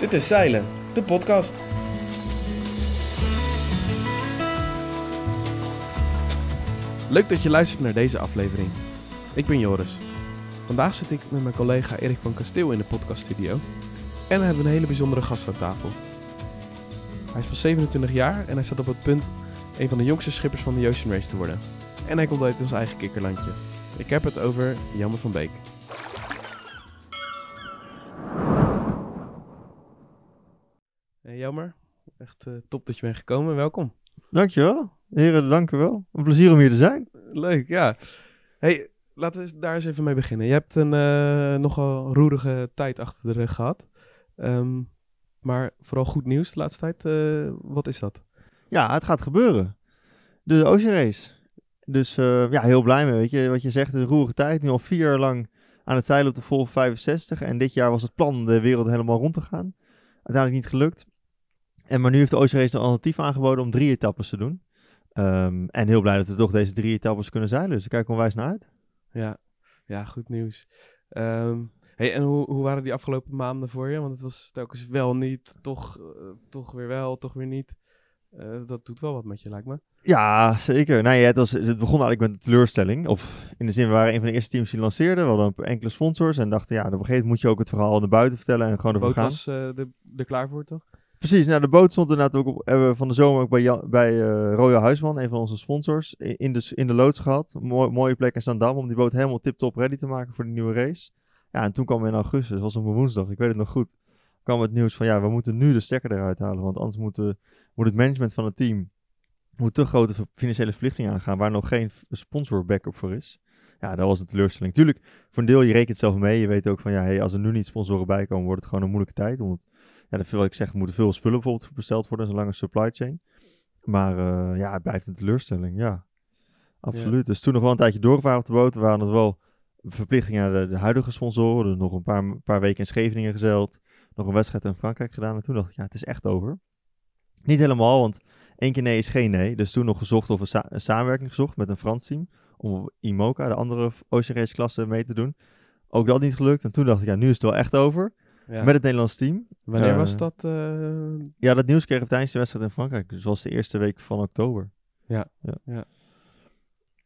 Dit is Zeilen, de podcast. Leuk dat je luistert naar deze aflevering. Ik ben Joris. Vandaag zit ik met mijn collega Erik van Kasteel in de podcaststudio. En we hebben een hele bijzondere gast aan tafel. Hij is van 27 jaar en hij staat op het punt een van de jongste schippers van de Ocean Race te worden. En hij komt uit ons eigen kikkerlandje. Ik heb het over Jammer van Beek. Echt eh, top dat je bent gekomen. Welkom. Dankjewel. Heren, dank u wel. Een plezier om hier te zijn. Leuk, ja. Hey, laten we daar eens even mee beginnen. Je hebt een eh, nogal roerige tijd achter de rug gehad. Ehm, maar vooral goed nieuws de laatste tijd. Eh, wat is dat? Ja, het gaat gebeuren. De Ocean Race. Dus ja, heel blij mee. Weet je wat je zegt, een roerige tijd. Nu al vier jaar lang aan het zeilen op de Vol 65. En dit jaar was het plan de wereld helemaal rond te gaan. Uiteindelijk niet gelukt. En maar nu heeft de Ocean Race een alternatief aangeboden om drie etappes te doen. Ehm, en heel blij dat we toch deze drie etappes kunnen zeilen. Dus ik kijk onwijs naar uit. Ja, ja goed nieuws. Ehm, hey, en hoe, hoe waren die afgelopen maanden voor je? Want het was telkens wel niet, toch, eh, toch weer wel, toch weer niet. Eh, dat doet wel wat met je, lijkt me. Ja, zeker. Nou ja, het, was, het begon eigenlijk met een teleurstelling. Of in de zin, we waren een van de eerste teams die lanceerden. We hadden enkele sponsors en dachten, ja, op een gegeven moment moet je ook het verhaal naar buiten vertellen en gewoon De ervoor boot gaan. was eh, er, er klaar voor, toch? Precies, nou de boot stond inderdaad ook op, hebben we van de zomer ook bij, bij eh Royal Huisman, een van onze sponsors, in de, in de loods gehad. Mooi, mooie plek in Zandam om die boot helemaal tip-top ready te maken voor de nieuwe race. Ja, en toen kwam in augustus, dat was op een woensdag, ik weet het nog goed, kwam het nieuws van ja, we moeten nu de stekker eruit halen, want anders moet, het management van het team moet te grote financiële verplichtingen aangaan waar nog geen sponsor backup voor is. Ja, dat was een teleurstelling. Tuurlijk, voor een deel, je rekent zelf mee. Je weet ook van, ja, hey, als er nu niet sponsoren bij komen, wordt het gewoon een moeilijke tijd. Omdat, ja, dat wil ik er moeten veel spullen bijvoorbeeld besteld worden, zo'n lange supply chain. Maar eh, ja, het blijft een teleurstelling, ja. Absoluut. Dus toen nog wel een tijdje doorgevaren op de boot. We waren het wel verplichtingen aan de, de huidige sponsoren. Dus nog een paar, paar weken in Scheveningen gezeild. Nog een wedstrijd in Frankrijk gedaan. En toen dacht ik, ja, het is echt over. Niet helemaal, want één keer nee is geen nee. Dus toen nog gezocht of een, sa- een samenwerking gezocht met een Frans team. Om IMOCA, de andere Ocean Race klasse, mee te doen. Ook dat niet gelukt. En toen dacht ik, ja, nu is het wel echt over. Ja. Met het Nederlands team. Wanneer eh, was dat? eh, Ja, dat nieuws kregen we tijdens de wedstrijd in Frankrijk. Dus dat was de eerste week van oktober. Ja, ja.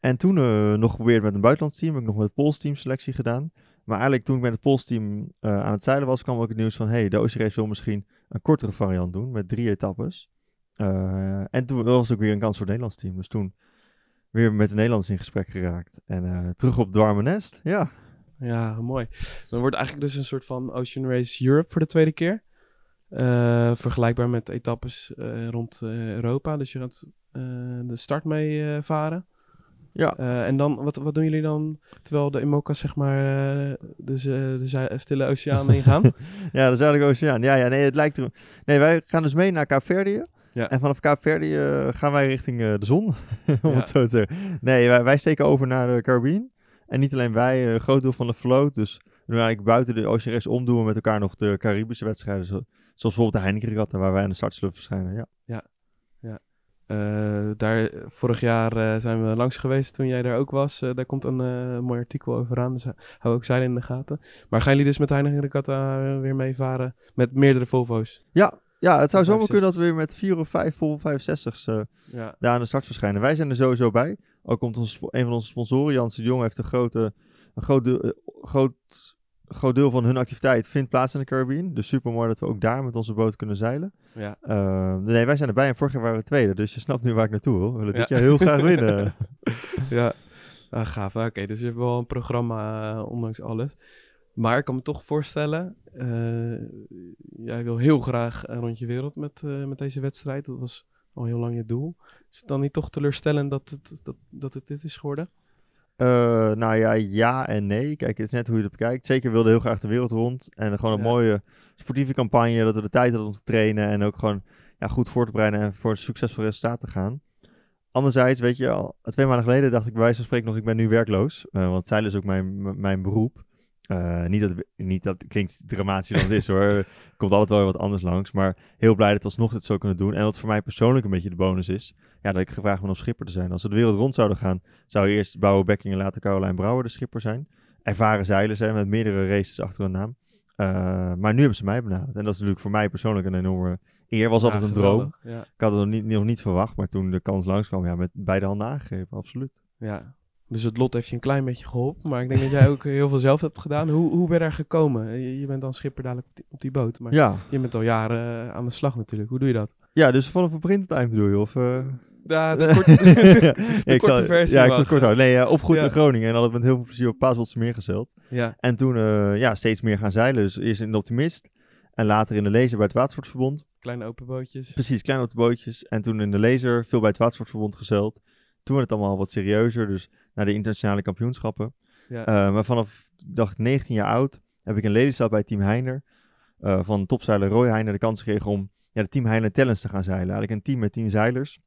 En toen eh, nog geprobeerd met een buitenlands team. Heb ik nog met het Pools team selectie gedaan. Maar eigenlijk toen ik met het Pools team aan het zeilen was, kwam ook het nieuws van... hey, de Race wil misschien een kortere variant doen met drie etappes. En toen was ook weer een kans voor het Nederlands team. Dus toen weer met de Nederlanders in gesprek geraakt. En eh, terug op het warme nest. Ja, Ja, mooi. Dan wordt eigenlijk dus een soort van Ocean Race Europe voor de tweede keer. Eh, vergelijkbaar met etappes eh, rond Europa. Dus je gaat de start mee varen. Ja. En dan, wat, wat doen jullie dan terwijl de Imoca zeg maar de, de, stille oceaan ingaan? Ja, de Zuidelijke Oceaan. Ja, ja, nee, het lijkt er... Nee, wij gaan dus mee naar Kaapverdië. Ja. En vanaf Kaapverdië eh, gaan wij richting eh, de zon, om Ja. het zo te zeggen. Nee, wij, wij steken over naar de Caribbean. En niet alleen wij, eh, een groot deel van de vloot. Dus we doen eigenlijk buiten de Ocean Race om doen we met elkaar nog de Caribische wedstrijden. Zo, zoals bijvoorbeeld de Heineken Regatta, waar wij aan de start zullen verschijnen. Ja. Eh, daar, vorig jaar eh, zijn we langs geweest toen jij daar ook was. Eh, daar komt een eh, mooi artikel over aan. Dus eh, hou ook zeilen in de gaten. Maar gaan jullie dus met Heineken Regatta eh, weer meevaren met meerdere Volvo's? Ja, ja, het zou zomaar 65. kunnen dat we weer met vier of vijf vol 65's eh, Ja, daar aan de start verschijnen. Wij zijn er sowieso bij. Ook komt spo- een van onze sponsoren, Janssen de Jong, heeft een, grote, een groot, deel, eh, groot, groot deel van hun activiteit vindt plaats in de Caribbean. Dus super mooi dat we ook daar met onze boot kunnen zeilen. ja. Eh, nee, wij zijn erbij en vorig jaar waren we tweede. Dus je snapt nu waar ik naartoe wil. We willen dit Ja. jaar heel graag winnen. Ja, ah, gaaf. Ah, Oké, dus je hebt wel een programma, eh, ondanks alles. Maar ik kan me toch voorstellen, eh, jij wil heel graag een rondje wereld met, eh, met deze wedstrijd. Dat was al heel lang je doel. Is het dan niet toch teleurstellend dat het, dat, dat het dit is geworden? Eh, nou ja, ja en nee. Kijk, het is net hoe je het bekijkt. Zeker wilde heel graag de wereld rond. En gewoon een Ja. mooie sportieve campagne. Dat we de tijd hadden om te trainen. En ook gewoon ja, goed voor te bereiden en voor een succesvol resultaat te gaan. Anderzijds, weet je, al twee maanden geleden dacht ik bij wijze van spreken nog, ik ben nu werkloos. Want zeilen is ook mijn, mijn beroep. Eh, niet, dat, niet dat het klinkt dramatischer dan het is hoor. Er komt altijd wel weer wat anders langs. Maar heel blij dat we alsnog dit zo kunnen doen. En wat voor mij persoonlijk een beetje de bonus is. Ja, dat ik gevraagd ben om schipper te zijn. Als we de wereld rond zouden gaan, zou eerst Bouwe Bekking en later Caroline Brouwer de schipper zijn. Ervaren zeiler zijn met meerdere races achter hun naam. Eh, maar nu hebben ze mij benaderd. En dat is natuurlijk voor mij persoonlijk een enorme eer. Was Ja, altijd een droom. Ja, Ik had het nog niet, nog niet verwacht, maar toen de kans langskwam, ja, met beide handen aangegrepen, absoluut. ja. Dus het lot heeft je een klein beetje geholpen. Maar ik denk dat jij ook heel veel zelf hebt gedaan. Hoe, hoe ben je daar gekomen? Je, je bent dan schipper dadelijk op die, op die boot. Maar Ja, je bent al jaren eh, aan de slag natuurlijk. Hoe doe je dat? ja dus vanaf een printtime bedoel je? Of, eh? Ja, de, kort- de Ja, ik korte zal- versie. Ja, ik zal het kort houden. Nee, eh, opgegroeid Ja. in Groningen en altijd met heel veel plezier op Paaswoldsmeer gezeild. Ja, En toen ja, steeds meer gaan zeilen. Dus eerst in de Optimist en later in de Laser bij het Watersportverbond. kleine open bootjes. Precies, kleine op de bootjes. En toen in de Laser, veel bij het Watersportverbond gezeild. Toen werd het allemaal wat serieuzer, dus naar de internationale kampioenschappen. Ja. Eh, maar vanaf, dacht 19 jaar oud, heb ik in Lelystad bij Team Heiner, eh, van topzeiler Roy Heiner, de kans gekregen om ja, de Team Heiner Talents te gaan zeilen. Eigenlijk een team met 10 zeilers.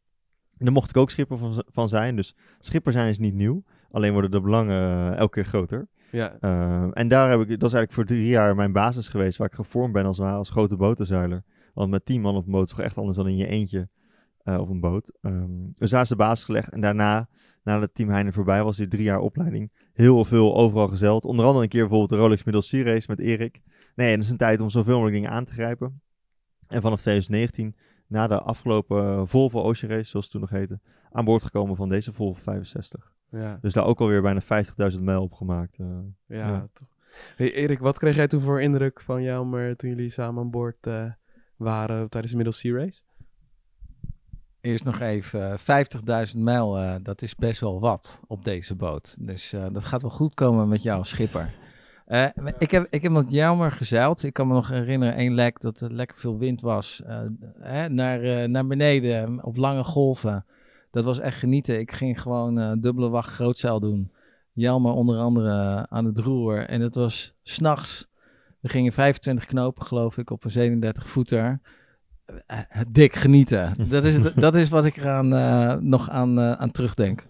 En daar mocht ik ook schipper van, van zijn, dus schipper zijn is niet nieuw. Alleen worden de belangen eh, elke keer groter. ja, en daar heb ik, dat is eigenlijk voor drie jaar mijn basis geweest, waar ik gevormd ben als, als grote botenzeiler. Want met tien man op een boot is toch echt anders dan in je eentje eh, op een boot. Ehm, dus daar is de basis gelegd. En daarna, nadat team Heine voorbij was, die drie jaar opleiding, heel veel overal gezeild. Onder andere een keer bijvoorbeeld de Rolex Middle Sea Race met Erik. Nee, en het is een tijd om zoveel mogelijk dingen aan te grijpen. En vanaf 2019, na de afgelopen eh, Volvo Ocean Race, zoals het toen nog heette, aan boord gekomen van deze Volvo 65. ja, Dus daar ook alweer bijna 50.000 mijl op gemaakt. eh. ja, Ja. toch. Hey Erik, wat kreeg jij toen voor indruk van jou maar toen jullie samen aan boord waren tijdens de Middle Sea Race? Eerst nog even, eh, 50.000 mijl, eh, dat is best wel wat op deze boot. Dus eh, dat gaat wel goed komen met jou schipper. Eh, ik, heb, ik heb met Jelmer gezeild. Ik kan me nog herinneren, één lek, dat er lekker veel wind was. eh, hè, naar, eh, naar beneden, op lange golven. Dat was echt genieten. Ik ging gewoon eh, dubbele wacht grootzeil doen. Jelmer onder andere eh, aan het roer. En het was s'nachts. We gingen 25 knopen, geloof ik, op een 37 voeter. Eh, dik genieten. Dat is, dat is wat ik eraan eh, nog aan, eh, aan terugdenk.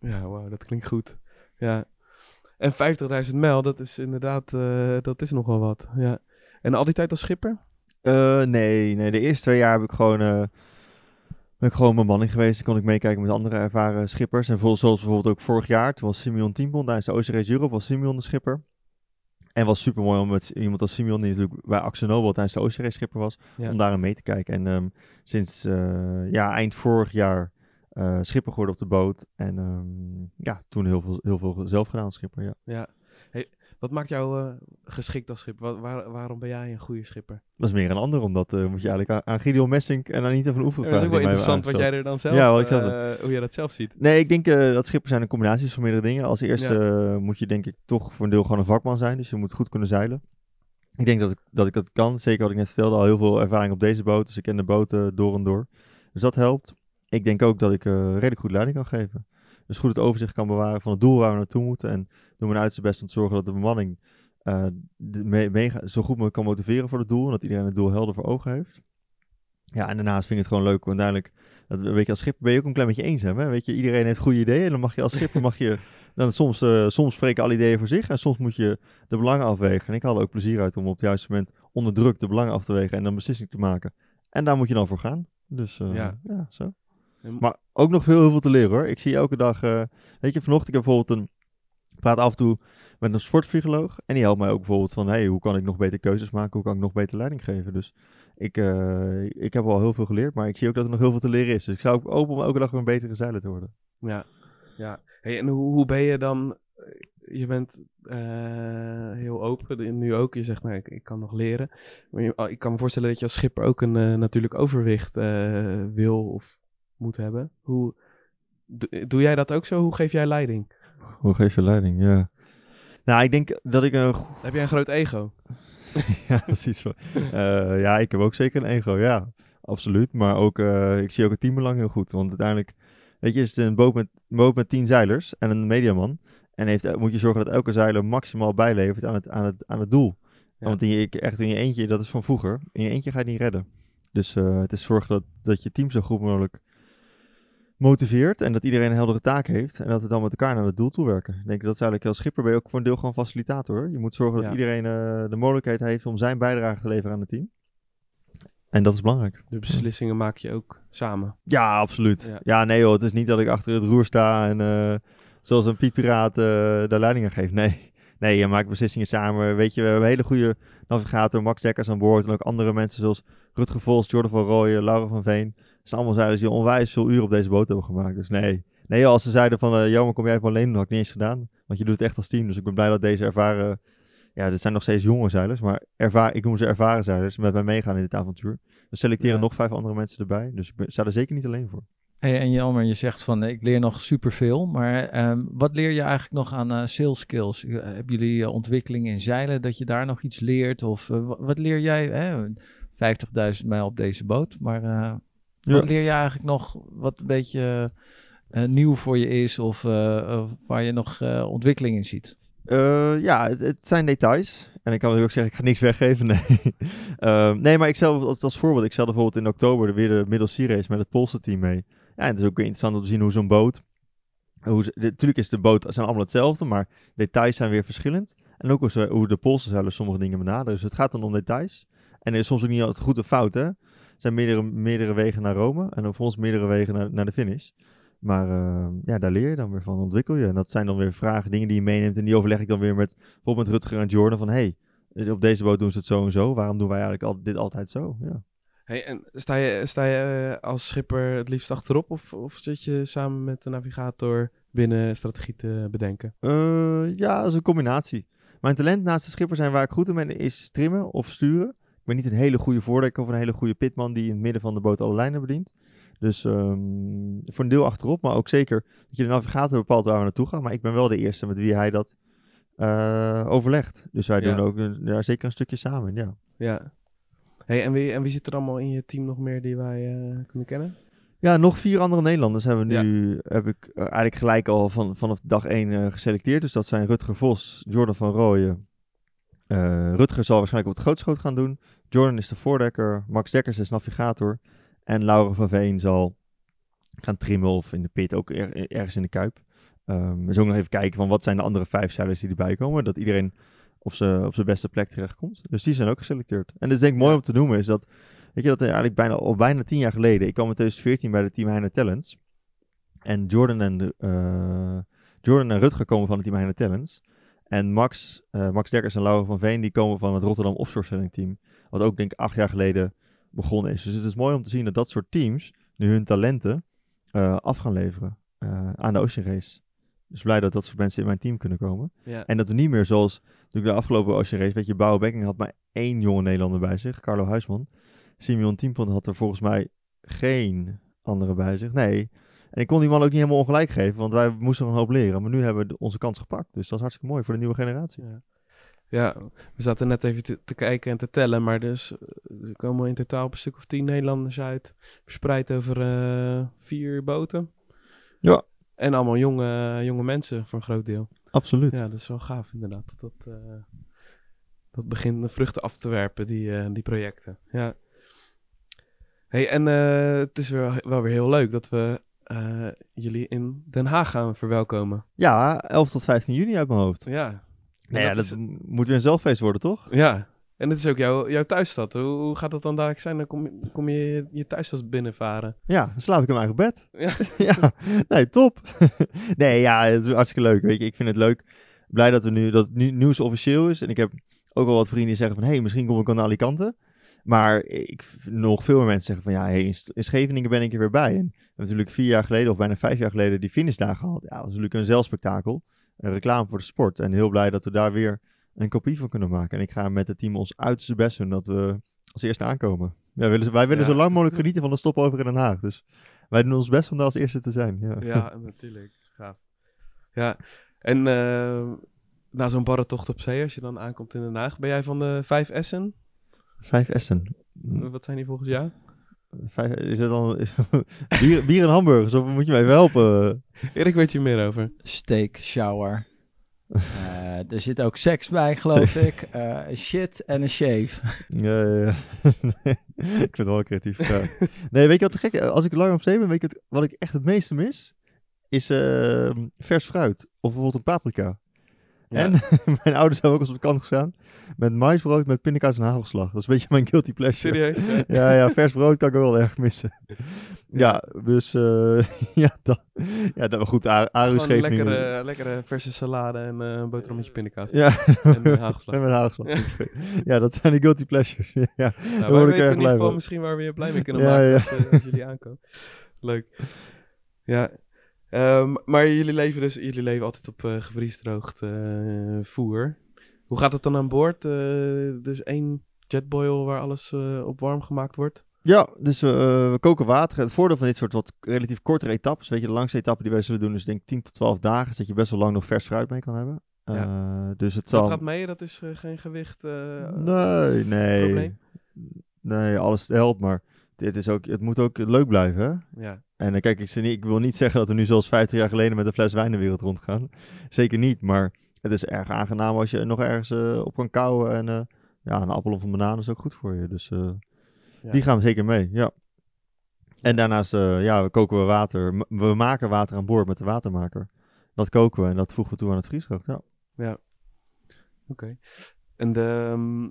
Ja, wauw, dat klinkt goed. Ja. En 50.000 mijl, dat is inderdaad, eh, dat is nogal wat. Ja. En al die tijd als schipper? Eh, nee, nee, de eerste twee jaar heb ik gewoon, eh ben ik gewoon bemanning geweest. Dan kon ik meekijken met andere ervaren schippers. En vol, zoals bijvoorbeeld ook vorig jaar, toen was Simeon Tienbond tijdens de Ocean Race Europe, was Simeon de schipper. En was super mooi om met iemand als Simeon, die natuurlijk bij Axel Nobel tijdens de Race schipper was, Ja. om daar aan mee te kijken. En ehm, sinds eh, ja, eind vorig jaar eh, schipper geworden op de boot. En ehm, ja, toen heel veel, heel veel zelf gedaan schipper, ja. Ja. Wat maakt jou eh, geschikt als schipper? Wa- waar, waarom ben jij een goede schipper? Dat is meer een ander, omdat eh, moet je eigenlijk aan, aan Gideon Messink en aan Anita van Oefen Ja, dat is ook wel interessant wat jij er dan zelf, Ja, wat ik zelf eh, hoe jij dat zelf ziet. Nee, ik denk dat schippers zijn een combinatie van meerdere dingen. Als eerste moet je denk ik toch voor een deel gewoon een vakman zijn. Dus je moet goed kunnen zeilen. Ik denk dat ik, dat ik dat kan. Zeker wat ik net vertelde, al heel veel ervaring op deze boot. Dus ik ken de boten door en door. Dus dat helpt. Ik denk ook dat ik redelijk goed leiding kan geven. Dus goed het overzicht kan bewaren van het doel waar we naartoe moeten. En doe mijn uiterste best om te zorgen dat de bemanning eh, mee, zo goed mogelijk kan motiveren voor het doel. En dat iedereen het doel helder voor ogen heeft. Ja, en daarnaast vind ik het gewoon leuk. Want uiteindelijk, dat, weet je, als schipper ben je ook een klein beetje eenzaam. Hè? Weet je, iedereen heeft goede ideeën. En dan mag je als schipper, mag je, dan soms, eh, soms spreken alle ideeën voor zich. En soms moet je de belangen afwegen. En ik haal er ook plezier uit om op het juiste moment onder druk de belangen af te wegen. En dan een beslissing te maken. En daar moet je dan voor gaan. Dus eh, Ja. ja. zo. Maar ook nog veel, heel veel te leren hoor. Ik zie elke dag, eh, weet je, vanochtend ik heb bijvoorbeeld een, ik praat af en toe met een sportpsycholoog. En die helpt mij ook bijvoorbeeld van, hey, hoe kan ik nog beter keuzes maken? Hoe kan ik nog beter leiding geven? Dus ik, eh, ik heb al heel veel geleerd, maar ik zie ook dat er nog heel veel te leren is. Dus ik zou ook open om elke dag weer een betere zeiler te worden. Ja, ja. Hey, en hoe, hoe ben je dan? eh, Je bent heel open, en nu ook. Je zegt, nou, ik, ik kan nog leren. Maar je- oh, ik kan me voorstellen dat je als schipper ook een natuurlijk overwicht wil of moet hebben. Hoe do- doe jij dat ook zo? Hoe geef jij leiding? Hoe geef je leiding? Ja. Nou, ik denk dat ik een... Heb jij een groot ego? ja, precies. Eh ja, ik heb ook zeker een ego, ja. Absoluut. Maar ook, eh, ik zie ook het teambelang heel goed. Want uiteindelijk, weet je, is het een boot met, een boot met tien zeilers en een mediaman. En heeft, moet je zorgen dat elke zeiler maximaal bijlevert aan het, aan het, aan het doel. Ja. Want in je, echt in je eentje, dat is van vroeger, in je eentje ga je het niet redden. Dus eh, het is zorgen dat, dat je team zo goed mogelijk motiveert en dat iedereen een heldere taak heeft en dat we dan met elkaar naar het doel toe werken. Ik denk dat is eigenlijk als schipper ben je ook voor een deel gewoon facilitator. Je moet zorgen dat Ja. iedereen eh, de mogelijkheid heeft om zijn bijdrage te leveren aan het team. En dat is belangrijk. De beslissingen maak je ook samen. Ja, absoluut. Ja. Ja, nee hoor, het is niet dat ik achter het roer sta en eh, zoals een Piet Piraat eh daar leiding aan geef. Nee. Nee, je maakt beslissingen samen. Weet je, we hebben een hele goede navigator, Max Dekkers aan boord. En ook andere mensen zoals Rutger Vos, Jordan van Rooyen, Laura van Veen. Zijn allemaal zeilers die onwijs veel uren op deze boot hebben gemaakt. Dus nee. Nee, als ze zeiden van, uh, jammer, kom jij even alleen doen, had ik niet eens gedaan. Want je doet het echt als team. Dus ik ben blij dat deze ervaren... Ja, dit zijn nog steeds jonge zeilers, maar ervaar, ik noem ze ervaren zeilers met mij meegaan in dit avontuur. We selecteren Ja. nog vijf andere mensen erbij. Dus ik ben, sta er zeker niet alleen voor. Hey, en Jelmer, je zegt van ik leer nog superveel, maar ehm, wat leer je eigenlijk nog aan eh, sales skills? Eh, hebben jullie ontwikkeling in zeilen, dat je daar nog iets leert? Of wa- wat leer jij? Hè? 50.000 mijl op deze boot, maar wat leer je eigenlijk nog wat een beetje eh, nieuw voor je is of eh, waar je nog eh, ontwikkeling in ziet? Ja, het, het zijn details. En ik kan natuurlijk ook zeggen, ik ga niks weggeven. Nee, Ehm, nee maar ik zelf, als, als voorbeeld, ik zal bijvoorbeeld in oktober weer de Middle Sea Race met het Poolse team mee. Ja, en het is ook weer interessant om te zien hoe zo'n boot... Hoe ze, de- natuurlijk is de boot zijn allemaal hetzelfde, maar details zijn weer verschillend. En ook hoe, ze, hoe de Poolse zeilers sommige dingen benaderen. Dus het gaat dan om details. En er is soms ook niet altijd goed of fout, hè. Zijn meerdere, meerdere wegen naar Rome en ons meerdere wegen naar, naar de finish. Maar eh, ja, daar leer je dan weer van, ontwikkel je. En dat zijn dan weer vragen, dingen die je meeneemt. En die overleg ik dan weer met bijvoorbeeld met Rutger en Jordan. Van hey, op deze boot doen ze het zo en zo. Waarom doen wij eigenlijk al, dit altijd zo? Ja. Hey, en sta je, sta je eh, als schipper het liefst achterop of, of zit je samen met de navigator binnen strategie te bedenken? Eh, ja, dat is een combinatie. Mijn talent naast de schipper zijn waar ik goed in ben, is trimmen of sturen. Ik ben niet een hele goede voordekker of een hele goede pitman die in het midden van de boot alle lijnen bedient. Dus ehm, voor een deel achterop, maar ook zeker dat je de navigator bepaalt waar we naartoe gaan. Maar ik ben wel de eerste met wie hij dat eh, overlegt. Dus wij Ja. doen ook een- daar zeker een stukje samen, ja. Ja. Hey, en, wie, en wie zit er allemaal in je team nog meer die wij eh, kunnen kennen? Ja, nog vier andere Nederlanders hebben we nu, heb ik eh, eigenlijk gelijk al van, vanaf dag één eh, geselecteerd. Dus dat zijn Rutger Vos, Jordan van Rooyen. Eh, Rutger zal waarschijnlijk op het grootschoot gaan doen. Jordan is de voordekker. Max Dekkers is navigator. En Laura van Veen zal gaan trimmen of in de pit, ook er- ergens in de kuip. Ehm dus ook nog even kijken van wat zijn de andere vijf zeilers die erbij komen. Dat iedereen op zijn op beste plek terechtkomt. Dus die zijn ook geselecteerd. En dus denk ik mooi om te noemen is dat Weet je dat er eigenlijk bijna, al bijna tien jaar geleden, ik kwam in 2014 bij de Team Heine Talents. En Jordan en, de, eh, Jordan en Rutger komen van het Team Heine Talents. En Max, eh, Max Dekkers en Laura van Veen, die komen van het Rotterdam Offshore Sailing Team. Wat ook denk ik acht jaar geleden begonnen is. Dus het is mooi om te zien dat dat soort teams nu hun talenten eh, af gaan leveren eh, aan de Ocean Race. Dus blij dat dat soort mensen in mijn team kunnen komen. Ja. En dat we niet meer zoals natuurlijk de afgelopen Ocean Race, weet je, Bouwe Bekking had maar één jonge Nederlander bij zich, Carlo Huisman. Simeon Tiempont had er volgens mij geen andere bij zich. Nee. En ik kon die man ook niet helemaal ongelijk geven, want wij moesten nog een hoop leren. Maar nu hebben we onze kans gepakt. Dus dat is hartstikke mooi voor de nieuwe generatie. Ja. ja, we zaten net even te, te kijken en te tellen, maar dus eh, er komen in totaal op een stuk of tien Nederlanders uit, verspreid over eh, vier boten. Ja. En allemaal jonge, jonge mensen voor een groot deel. Absoluut. Ja, dat is wel gaaf inderdaad. Dat, eh, dat begint de vruchten af te werpen, die, die projecten. Ja. Hey, en het is wel, wel weer heel leuk dat we eh, jullie in Den Haag gaan verwelkomen. Ja, 11 tot 15 juni uit mijn hoofd. Ja. Nou ja, dat is- moet weer een zelffeest worden, toch? Ja, en het is ook jouw, jouw thuisstad. Hoe, hoe gaat dat dan dadelijk zijn? Dan kom, je- kom je thuisstad binnenvaren. Ja, dan slaap ik in mijn eigen bed. Ja. ja, nee, top. nee, ja, het is hartstikke leuk. Weet je, ik vind het leuk. Blij dat, we nu, dat het nieuws officieel is. En ik heb ook wel wat vrienden die zeggen van... hé, hey, misschien kom ik naar Alicante. Maar ik, nog veel meer mensen zeggen van... ja, hey, in, Scheveningen ben ik er weer bij. En we hebben natuurlijk vier jaar geleden... of bijna vijf jaar geleden die finishdagen gehad. Ja, dat was natuurlijk een zeilspektakel. Een reclame voor de sport. En heel blij dat we daar weer een kopie van kunnen maken. En ik ga met het team ons uiterste best doen... dat we als eerste aankomen. Ja, wij willen, wij willen Ja. zo lang mogelijk genieten van de stopover in Den Haag. Dus wij doen ons best om daar als eerste te zijn. Ja, Ja, natuurlijk. Gaaf. Ja, en eh, na zo'n barretocht op zee, als je dan aankomt in Den Haag, ben jij van de vijf S'en? Vijf Essen. Wat zijn die volgens jou? Vijf, is het dan bier, bier en hamburgers? Of moet je me even helpen? Erik weet je meer over. Steak, shower. Eh, er zit ook seks bij, geloof ik. Eh, shit en een shave. Ja, ja, ja. Nee, ik vind het wel creatief. Ja. Nee, weet je wat te gek is? Als ik lang op zee ben, weet je wat, wat ik echt het meeste mis? Is ehm, vers fruit. Of bijvoorbeeld een paprika. En mijn ouders hebben ook eens op de kant gestaan met maisbrood met pindakaas en hagelslag. Dat is een beetje mijn guilty pleasure. Serieus? Ja. Ja, vers brood kan ik wel erg missen. ja, dus eh, ja, dat, ja, dat, maar goed, A- Aru Gewoon Scheveningen- lekkere, lekkere verse salade en eh, een boterhammetje pindakaas. Ja, En eh, hagelslag. En met hagelslag. ja, dat zijn de guilty pleasures. ja, Nou, daar word ik in ieder geval misschien waar we je blij mee kunnen maken. Als, eh, als jullie aankomen. Leuk. Ja. Ehm, maar jullie leven dus jullie leven altijd op eh gevriesdroogd eh, voer. Hoe gaat het dan aan boord? Dus één jetboil waar alles op warm gemaakt wordt? Ja, dus we, we koken water. Het voordeel van dit soort wat relatief kortere etappes, weet je, de langste etappe die wij zullen doen is denk ik 10 tot 12 dagen, zodat je best wel lang nog vers fruit mee kan hebben. Eh, dus het zal... Dat gaat mee, dat is geen gewicht Nee, nee. probleem? Nee, alles helpt, maar dit is ook, het moet ook leuk blijven. Hè? Ja, En eh, kijk, ik, ik wil niet zeggen dat we nu zoals 50 jaar geleden met een fles wijn de wereld rondgaan. Zeker niet, maar het is erg aangenaam als je nog ergens eh, op kan kouwen. En eh, ja, een appel of een banaan is ook goed voor je. Dus ja. die gaan we zeker mee, ja. En daarnaast, ja, we koken we water. We maken water aan boord met de watermaker. Dat koken we en dat voegen we toe aan het vriesdroog, ja. Oké. En de, ehm,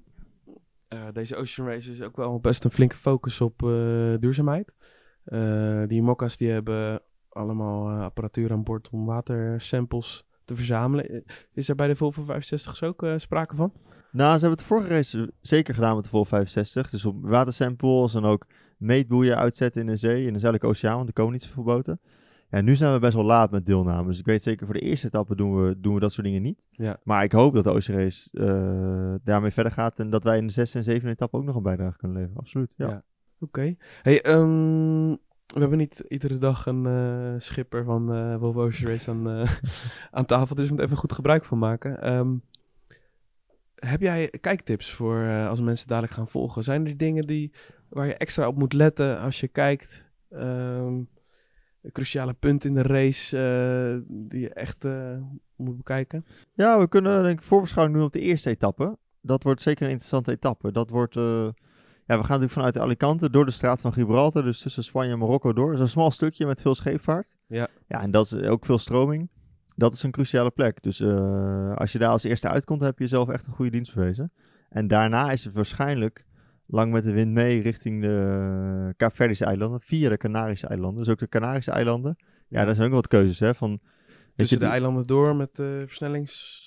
eh, deze Ocean Race is ook wel best een flinke focus op eh, duurzaamheid. Eh, die mokka's die hebben allemaal apparatuur aan boord om watersamples te verzamelen. Is er bij de Volvo 65 ook sprake van? Nou, ze hebben het de vorige race zeker gedaan met de Vol 65. Dus op watersamples en ook meetboeien uitzetten in de zee, in de Zuidelijke Oceaan, want er komen niet zoveel boten. Ja, nu zijn we best wel laat met deelname. Dus ik weet zeker voor de eerste etappe doen we, doen we dat soort dingen niet. Ja. Maar ik hoop dat de Race eh, daarmee verder gaat en dat wij in de zesde en zevende etappe ook nog een bijdrage kunnen leveren. Absoluut, ja. Ja. Oké. Hey, ehm, we hebben niet iedere dag een eh, schipper van eh Volvo Ocean Race aan, aan tafel, dus we moeten even goed gebruik van maken. Ehm, heb jij kijktips voor als mensen dadelijk gaan volgen? Zijn er dingen die, waar je extra op moet letten als je kijkt? Ehm, cruciale punten in de race eh, die je echt eh, moet bekijken? Ja, we kunnen denk ik voorbeschouwing doen op de eerste etappe. Dat wordt zeker een interessante etappe. Dat wordt, eh, ja, we gaan natuurlijk vanuit Alicante door de straat van Gibraltar, dus tussen Spanje en Marokko door. Dat is een smal stukje met veel scheepvaart. Ja. Ja, en dat is ook veel stroming. Dat is een cruciale plek. Dus als je daar als eerste uitkomt, heb je jezelf echt een goede dienst bewezen. En daarna is het waarschijnlijk lang met de wind mee richting de Kaapverdische eilanden, via de Canarische eilanden. Dus ook de Canarische eilanden. Ja, daar zijn ook wat keuzes, hè, van... Tussen je, de eilanden door met uh?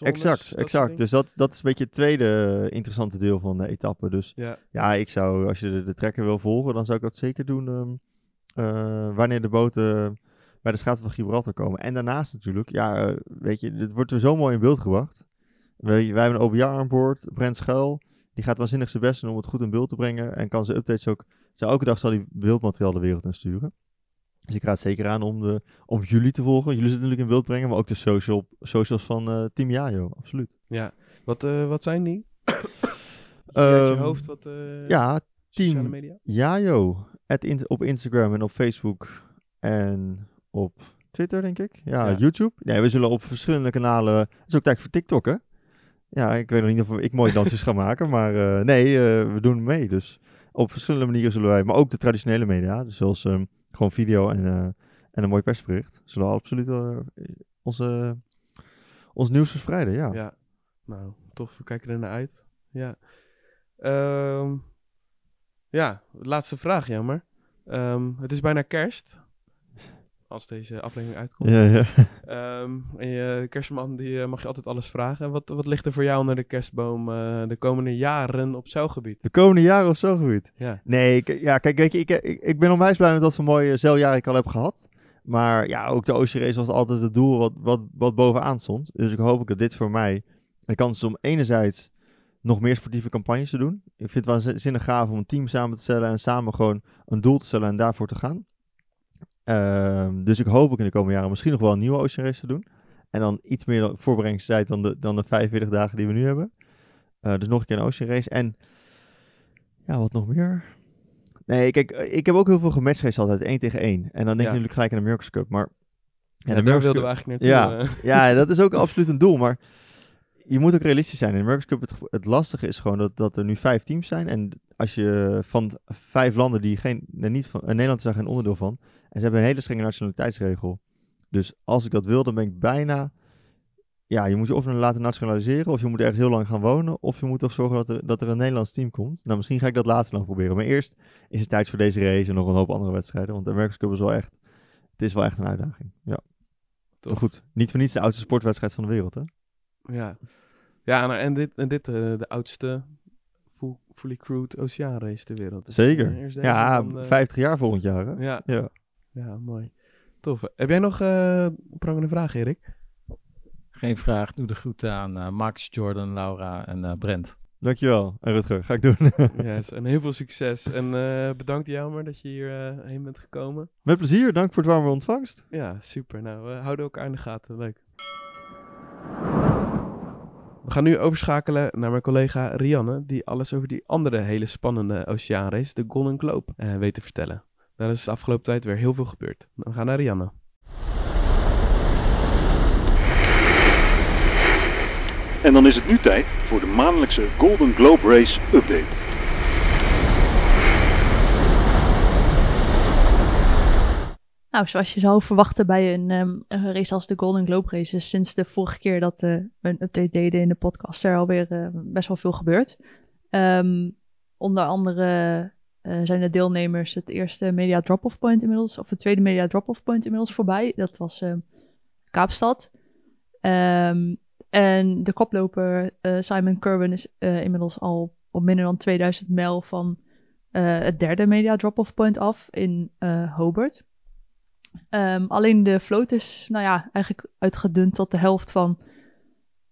Exact, dat soort exact. dingen? Dus dat, dat is een beetje het tweede eh, interessante deel van de etappe. Dus Ja, ja, ik zou, als je de, de trekker wil volgen, dan zou ik dat zeker doen ehm, eh, wanneer de boten bij de Schaten van Gibraltar komen. En daarnaast natuurlijk, ja, eh, weet je, dit wordt weer zo mooi in beeld gebracht. Wij, wij hebben een OBR aan boord, Brent Schuil. Die gaat waanzinnig zijn best doen om het goed in beeld te brengen. En kan zijn updates ook, zo elke dag zal hij beeldmateriaal de wereld in sturen. Dus ik raad zeker aan om, de, om jullie te volgen. Jullie zullen natuurlijk in beeld brengen, maar ook de social, socials van eh, Team Jajo, absoluut. ja. Wat, eh, wat zijn die? Uit je Ehm, hoofd, wat eh Ja, team media? Jajo. In, op Instagram en op Facebook en op Twitter, denk ik. Ja, Ja. YouTube. Nee, we zullen op verschillende kanalen... Het is ook tijd voor TikTok, hè? Ja, ik weet nog niet of ik mooie dansjes ga maken, maar eh, nee, eh, we doen mee. Dus op verschillende manieren zullen wij, maar ook de traditionele media, dus zoals ehm, gewoon video en, eh, en een mooi persbericht, zullen we absoluut onze, ons nieuws verspreiden, ja. Ja. Nou, tof. We kijken er naar uit. Ja. Ehm, ja, laatste vraag, jammer. Ehm, het is bijna kerst. Als deze aflevering uitkomt. Ja, ja. Ehm, en je kerstman, die eh, mag je altijd alles vragen. Wat, wat ligt er voor jou onder de kerstboom eh, de komende jaren op zeilgebied? De komende jaren of zo goed. Ja. Nee, ik, ja, kijk, weet je, ik, ik, ik ben onwijs blij met wat voor mooie zeiljaar ik al heb gehad. Maar ja, ook de Ocean Race was altijd het doel wat, wat, wat bovenaan stond. Dus ik hoop ook dat dit voor mij de kans is om enerzijds nog meer sportieve campagnes te doen. Ik vind het waanzinnig gaaf om een team samen te stellen en samen gewoon een doel te stellen en daarvoor te gaan. Ehm, dus ik hoop ook in de komende jaren misschien nog wel een nieuwe Ocean Race te doen. En dan iets meer voorbereidingstijd dan de, dan de 45 dagen die we nu hebben. Eh, dus nog een keer een Ocean Race. En ja, wat nog meer? Nee, kijk, eh, ik heb ook heel veel gematchraced altijd, 1 tegen 1. En dan denk Ja. je natuurlijk gelijk aan de Miracles Cup. Maar Ja, de daar wilden we Cup- eigenlijk naartoe. Ja. eh. ja, dat is ook absoluut een doel. Maar je moet ook realistisch zijn. In de Miracles Cup, het, het lastige is gewoon dat, dat er nu vijf teams zijn. En als je van vijf landen die geen, niet van, Nederland is daar geen onderdeel van. En ze hebben een hele strenge nationaliteitsregel. Dus als ik dat wil, dan ben ik bijna ja, je moet je of laten nationaliseren, of je moet ergens heel lang gaan wonen, of je moet toch zorgen dat er, dat er een Nederlands team komt. Nou, misschien ga ik dat laatste nog proberen. Maar eerst is het tijd voor deze race en nog een hoop andere wedstrijden. Want de America's Cup is wel echt, het is wel echt een uitdaging. Ja. Toch goed. Niet voor niets de oudste sportwedstrijd van de wereld, hè? Ja, ja nou, en dit, en dit uh, de oudste full, fully crewed oceaanrace ter wereld. Dus, Zeker. Uh, ja, dan, uh, 50 jaar volgend jaar, hè? Ja. Ja, ja mooi. Tof. Heb jij nog uh, prangende vragen, Erik? Geen vraag. Doe de groeten aan Max, Jordan, Laura en Brent. Dankjewel. En Rutger, ga ik doen. yes, en heel veel succes. En uh, bedankt Jelmer dat je hierheen uh, heen bent gekomen. Met plezier. Dank voor het warme ontvangst. Ja, super. Nou, we houden elkaar in de gaten. Leuk. We gaan nu overschakelen naar mijn collega Rianne, die alles over die andere hele spannende oceaanrace, de Golden Globe, uh, weet te vertellen. Daar is de afgelopen tijd weer heel veel gebeurd. We gaan naar Rianne. En dan is het nu tijd voor de maandelijkse Golden Globe Race Update. Nou, zoals je zou verwachten bij een, een race als de Golden Globe Race, is sinds de vorige keer dat uh, we een update deden in de podcast er alweer uh, best wel veel gebeurd. Um, onder andere uh, zijn de deelnemers het eerste media drop-off point inmiddels, of het tweede media drop-off point inmiddels voorbij. Dat was ehm, Kaapstad. En de koploper Simon Kerwin is inmiddels al op minder dan 2000 mijl van het derde media drop-off point af in Hobart. Um, alleen de vloot is, nou ja, eigenlijk uitgedund tot de helft van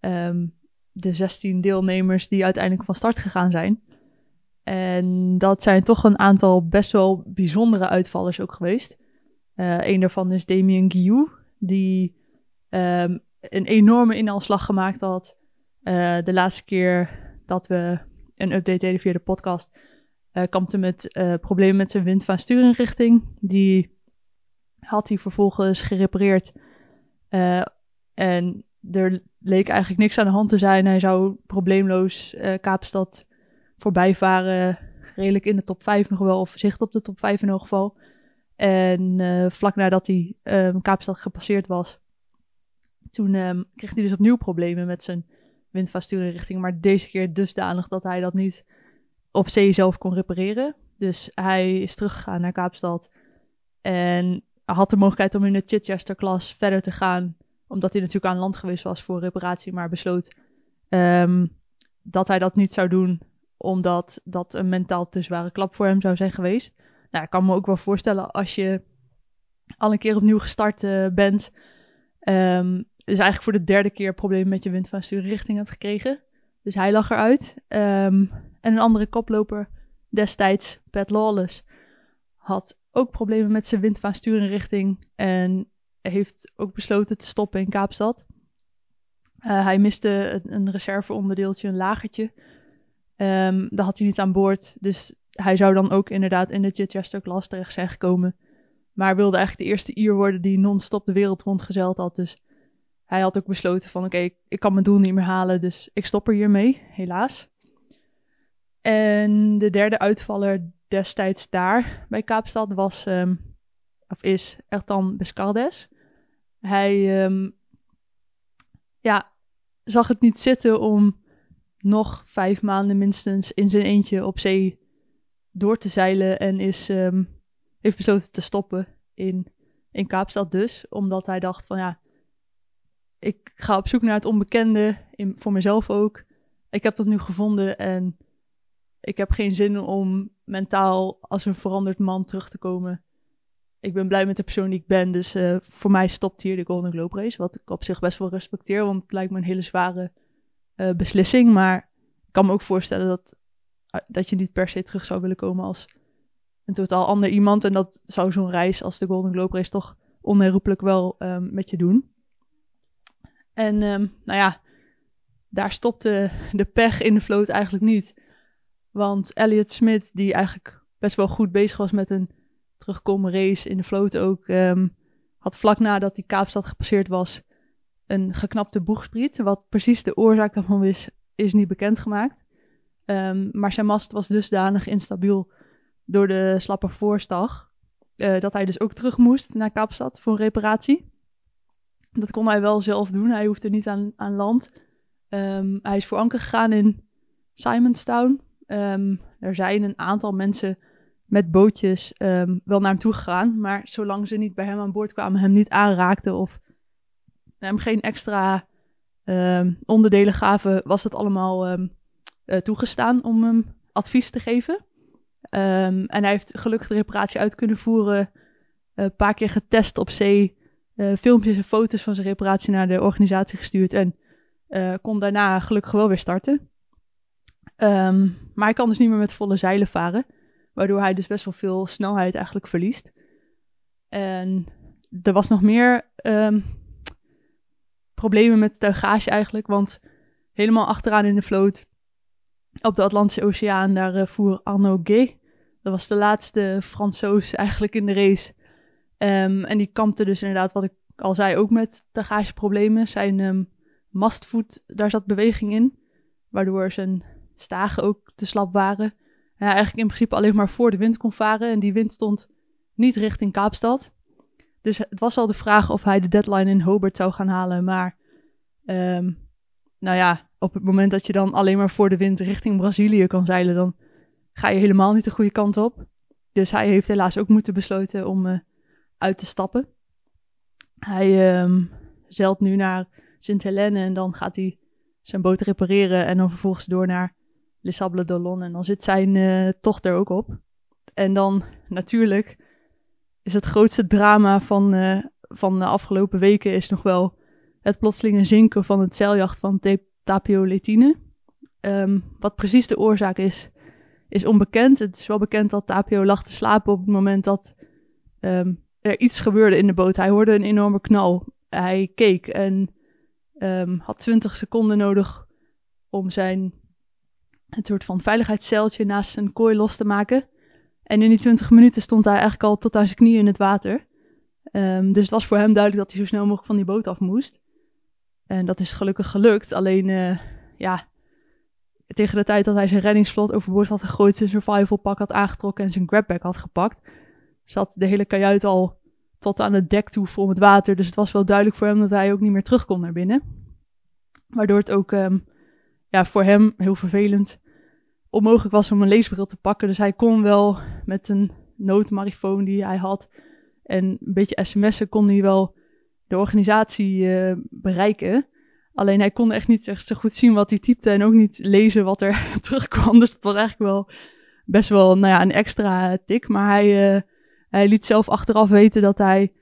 um, de 16 deelnemers die uiteindelijk van start gegaan zijn. En dat zijn toch een aantal best wel bijzondere uitvallers ook geweest. een daarvan is Damien Guillou, die um, een enorme inhaalslag gemaakt had. Uh, de laatste keer dat we een update deden via de podcast, uh, kampte met uh, problemen met zijn wind van. Die had hij vervolgens gerepareerd. en er leek eigenlijk niks aan de hand te zijn. Hij zou probleemloos Kaapstad voorbij varen. Redelijk in de top 5 nog wel, of zicht op de top 5 in elk geval. En vlak nadat hij Kaapstad gepasseerd was, toen um, kreeg hij dus opnieuw problemen met zijn windvaststurinrichting. Maar deze keer dusdanig dat hij dat niet op zee zelf kon repareren. Dus hij is teruggegaan naar Kaapstad. En had de mogelijkheid om in de Chichester-klas verder te gaan. Omdat hij natuurlijk aan land geweest was voor reparatie. Maar besloot um, dat hij dat niet zou doen. Omdat dat een mentaal te zware klap voor hem zou zijn geweest. Nou, ik kan me ook wel voorstellen als je al een keer opnieuw gestart uh, bent. Um, dus eigenlijk voor de derde keer problemen met je wind van stuurrichting hebt gekregen. Dus hij lag eruit. Um, en een andere koploper destijds, Pat Lawless, had ook problemen met zijn wind van stuurrichting. En heeft ook besloten te stoppen in Kaapstad. Uh, hij miste een, reserveonderdeeltje, een lagertje. Um, dat had hij niet aan boord. Dus hij zou dan ook inderdaad in de Chichester-klas terecht zijn gekomen. Maar wilde eigenlijk de eerste Ier worden die non-stop de wereld rondgezeild had. Dus hij had ook besloten van oké, ik kan mijn doel niet meer halen, dus ik stop er hiermee, helaas. En de derde uitvaller destijds daar bij Kaapstad was, um, of is Ertan Bescardes. Hij um, ja, zag het niet zitten om nog vijf maanden minstens in zijn eentje op zee door te zeilen en is, um, heeft besloten te stoppen in, in Kaapstad dus, omdat hij dacht van ja, ik ga op zoek naar het onbekende, in, voor mezelf ook. Ik heb dat nu gevonden en ik heb geen zin om mentaal als een veranderd man terug te komen. Ik ben blij met de persoon die ik ben, dus uh, voor mij stopt hier de Golden Globe Race, wat ik op zich best wel respecteer, want het lijkt me een hele zware uh, beslissing. Maar ik kan me ook voorstellen dat, uh, dat je niet per se terug zou willen komen als een totaal ander iemand. En dat zou zo'n reis als de Golden Globe Race toch onherroepelijk wel um, met je doen. En um, nou ja, daar stopte de pech in de vloot eigenlijk niet. Want Elliot Smith, die eigenlijk best wel goed bezig was met een terugkomen race in de vloot ook, um, had vlak nadat die Kaapstad gepasseerd was, een geknapte boegspriet. Wat precies de oorzaak daarvan is, is niet bekendgemaakt. Um, maar zijn mast was dusdanig instabiel door de slappe voorstag, uh, dat hij dus ook terug moest naar Kaapstad voor reparatie. Dat kon hij wel zelf doen. Hij hoefde niet aan, aan land. Ehm, hij is voor anker gegaan in Simonstown. Ehm, er zijn een aantal mensen met bootjes ehm, wel naar hem toe gegaan. Maar zolang ze niet bij hem aan boord kwamen, hem niet aanraakten of hem geen extra ehm, onderdelen gaven, was het allemaal eh, toegestaan om hem advies te geven. En hij heeft gelukkig de reparatie uit kunnen voeren. Een paar keer getest op zee. eh, filmpjes en foto's van zijn reparatie naar de organisatie gestuurd. En eh, kon daarna gelukkig wel weer starten. Ehm, maar hij kan dus niet meer met volle zeilen varen. Waardoor hij dus best wel veel snelheid eigenlijk verliest. En er was nog meer ehm, problemen met tuigage eigenlijk. Want helemaal achteraan in de vloot, op de Atlantische Oceaan, daar eh, voer Arnaud Gay. Dat was de laatste Fransoos eigenlijk in de race. Ehm, en die kampte dus inderdaad, wat ik al zei, ook met tuigageproblemen. Zijn mastvoet, daar zat beweging in. Waardoor zijn stagen ook te slap waren. En hij eigenlijk in principe alleen maar voor de wind kon varen. En die wind stond niet richting Kaapstad. Dus het was al de vraag of hij de deadline in Hobart zou gaan halen. Maar ehm, nou ja, op het moment dat je dan alleen maar voor de wind richting Brazilië kan zeilen, dan ga je helemaal niet de goede kant op. Dus hij heeft helaas ook moeten besluiten om eh, uit te stappen. Hij ehm, zeilt nu naar Sint Helene en dan gaat hij zijn boot repareren en dan vervolgens door naar Sables d'Olonne. En dan zit zijn eh, tocht er ook op. En dan natuurlijk is het grootste drama van, eh, van de afgelopen weken is nog wel het plotselinge zinken van het zeiljacht van Tapio Letine. Ehm, wat precies de oorzaak is, is onbekend. Het is wel bekend dat Tapio lag te slapen op het moment dat ehm, er iets gebeurde in de boot. Hij hoorde een enorme knal. Hij keek en ehm, had 20 seconden nodig om zijn een soort van veiligheidsceiltje naast zijn kooi los te maken. En in die 20 minuten stond hij eigenlijk al tot aan zijn knieën in het water. Ehm, dus het was voor hem duidelijk dat hij zo snel mogelijk van die boot af moest. En dat is gelukkig gelukt. Alleen, eh, ja, tegen de tijd dat hij zijn reddingsvlot overboord had gegooid, zijn survival pak had aangetrokken en zijn grabbag had gepakt, zat de hele kajuit al tot aan het dek toe vol met water. Dus het was wel duidelijk voor hem dat hij ook niet meer terug kon naar binnen. Waardoor het ook ehm, ja, voor hem heel vervelend onmogelijk was om een leesbril te pakken. Dus hij kon wel met een noodmarifoon die hij had en een beetje sms'en kon hij wel de organisatie eh, bereiken. Alleen hij kon echt niet echt zo goed zien wat hij typte en ook niet lezen wat er terugkwam. Dus dat was eigenlijk wel best wel nou ja, een extra tik. Maar hij, uh, hij liet zelf achteraf weten dat hij,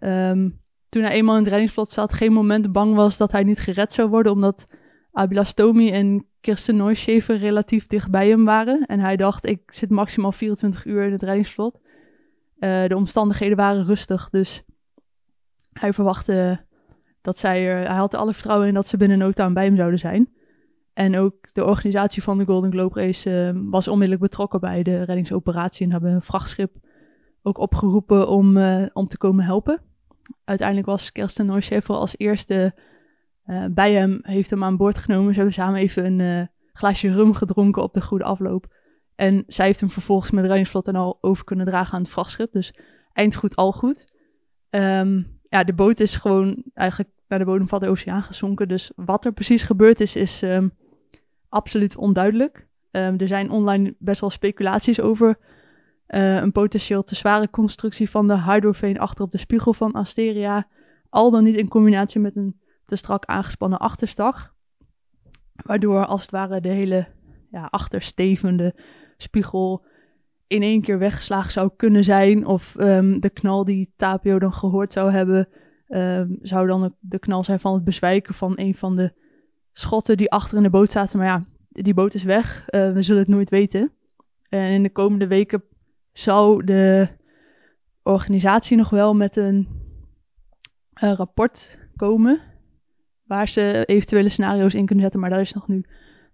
um, toen hij eenmaal in het reddingsvlot zat, geen moment bang was dat hij niet gered zou worden. Omdat Abilastomi en Kirsten Neuschafer relatief dicht bij hem waren. En hij dacht, ik zit maximaal 24 uur in het reddingsvlot. Uh, de omstandigheden waren rustig, dus hij verwachtte dat zij er... Hij had alle vertrouwen in dat ze binnen no time bij hem zouden zijn. En ook de organisatie van de Golden Globe Race uh, was onmiddellijk betrokken bij de reddingsoperatie en hebben een vrachtschip ook opgeroepen om, uh, om te komen helpen. Uiteindelijk was Kirsten Neuschafer als eerste uh, bij hem, heeft hem aan boord genomen. Ze hebben samen even een uh, glaasje rum gedronken op de goede afloop. En zij heeft hem vervolgens met reddingsvlot en al over kunnen dragen aan het vrachtschip. Dus eind goed, al goed. Um, ja, de boot is gewoon eigenlijk naar de bodem van de oceaan gezonken. Dus wat er precies gebeurd is, is um, absoluut onduidelijk. Um, er zijn online best wel speculaties over uh, een potentieel te zware constructie van de hydroveen achter op de spiegel van Asteria. Al dan niet in combinatie met een te strak aangespannen achterstag. Waardoor als het ware de hele ja, achterstevende spiegel in één keer weggeslagen zou kunnen zijn. Of um, de knal die Tapio dan gehoord zou hebben, um, zou dan de knal zijn van het bezwijken van een van de schotten die achter in de boot zaten. Maar ja, die boot is weg. Uh, we zullen het nooit weten. En in de komende weken zou de organisatie nog wel met een uh, rapport komen. Waar ze eventuele scenario's in kunnen zetten. Maar daar is nog nu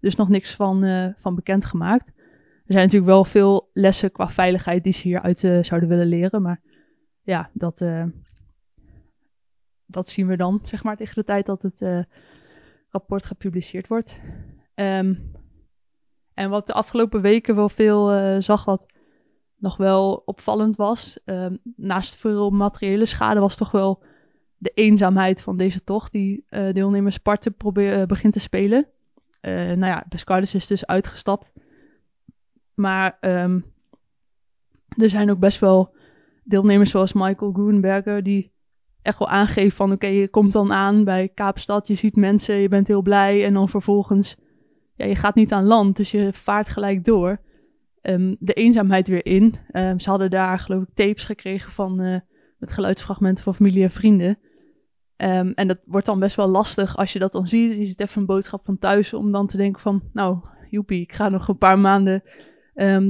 dus nog niks van, uh, van bekendgemaakt. Er zijn natuurlijk wel veel lessen qua veiligheid die ze hieruit uh, zouden willen leren. Maar ja, dat, uh, dat zien we dan, zeg maar, tegen de tijd dat het rapport gepubliceerd wordt. Um, en wat de afgelopen weken wel veel zag, wat nog wel opvallend was, um, naast veel materiële schade, was toch wel de eenzaamheid van deze tocht die uh, deelnemer Sparta probeer, begint te spelen. nou ja, Bescardis is dus uitgestapt. Maar ehm, er zijn ook best wel deelnemers zoals Michael Groenberger die echt wel aangeeft van oké, je komt dan aan bij Kaapstad, je ziet mensen, je bent heel blij en dan vervolgens, ja, je gaat niet aan land, dus je vaart gelijk door. Ehm, de eenzaamheid weer in. Um, ze hadden daar geloof ik tapes gekregen van met geluidsfragmenten van familie en vrienden. Um, en dat wordt dan best wel lastig als je dat dan ziet. Je ziet even een boodschap van thuis om dan te denken van, nou, joepie, ik ga nog een paar maanden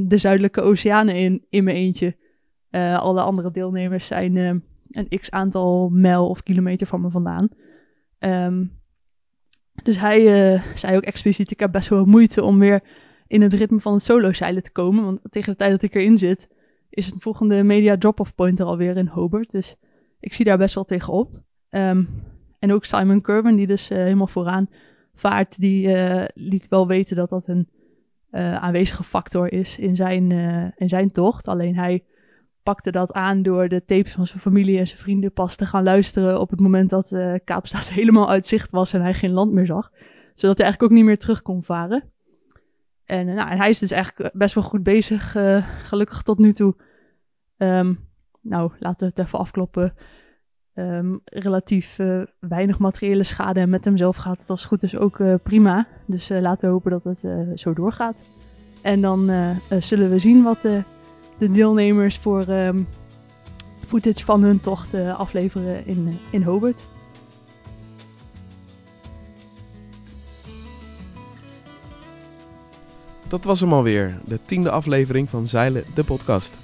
de zuidelijke oceanen in, in mijn eentje. Uh, alle andere deelnemers zijn een x aantal mijl of kilometer van me vandaan. Dus hij uh, zei ook expliciet, ik heb best wel moeite om weer in het ritme van het solo-zeilen te komen. Want tegen de tijd dat ik erin zit, is het volgende media drop-off point er alweer in Hobart. Dus ik zie daar best wel tegenop. Um, en ook Simon Curwen, die dus uh, helemaal vooraan vaart, die uh, liet wel weten dat dat een aanwezige factor is in zijn, in zijn tocht. Alleen hij pakte dat aan door de tapes van zijn familie en zijn vrienden pas te gaan luisteren op het moment dat Kaapstad helemaal uit zicht was en hij geen land meer zag. Zodat hij eigenlijk ook niet meer terug kon varen. En, nou, en hij is dus eigenlijk best wel goed bezig, gelukkig tot nu toe. Um, nou, laten we het even afkloppen. Um, relatief uh, weinig materiële schade en met hemzelf gaat het als goed is ook prima. Dus laten we hopen dat het zo doorgaat. En dan zullen we zien wat de deelnemers voor um, footage van hun tocht afleveren in, in Hobart. Dat was hem alweer, de tiende aflevering van Zeilen, de podcast.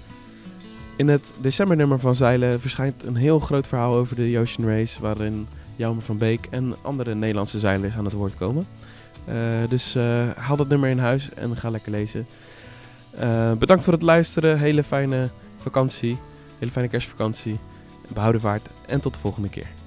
In het decembernummer van Zeilen verschijnt een heel groot verhaal over de Ocean Race, waarin Jaume van Beek en andere Nederlandse zeilers aan het woord komen. Uh, dus haal dat nummer in huis en ga lekker lezen. Uh, bedankt voor het luisteren. Hele fijne vakantie. Hele fijne kerstvakantie. Behouden vaart. En tot de volgende keer.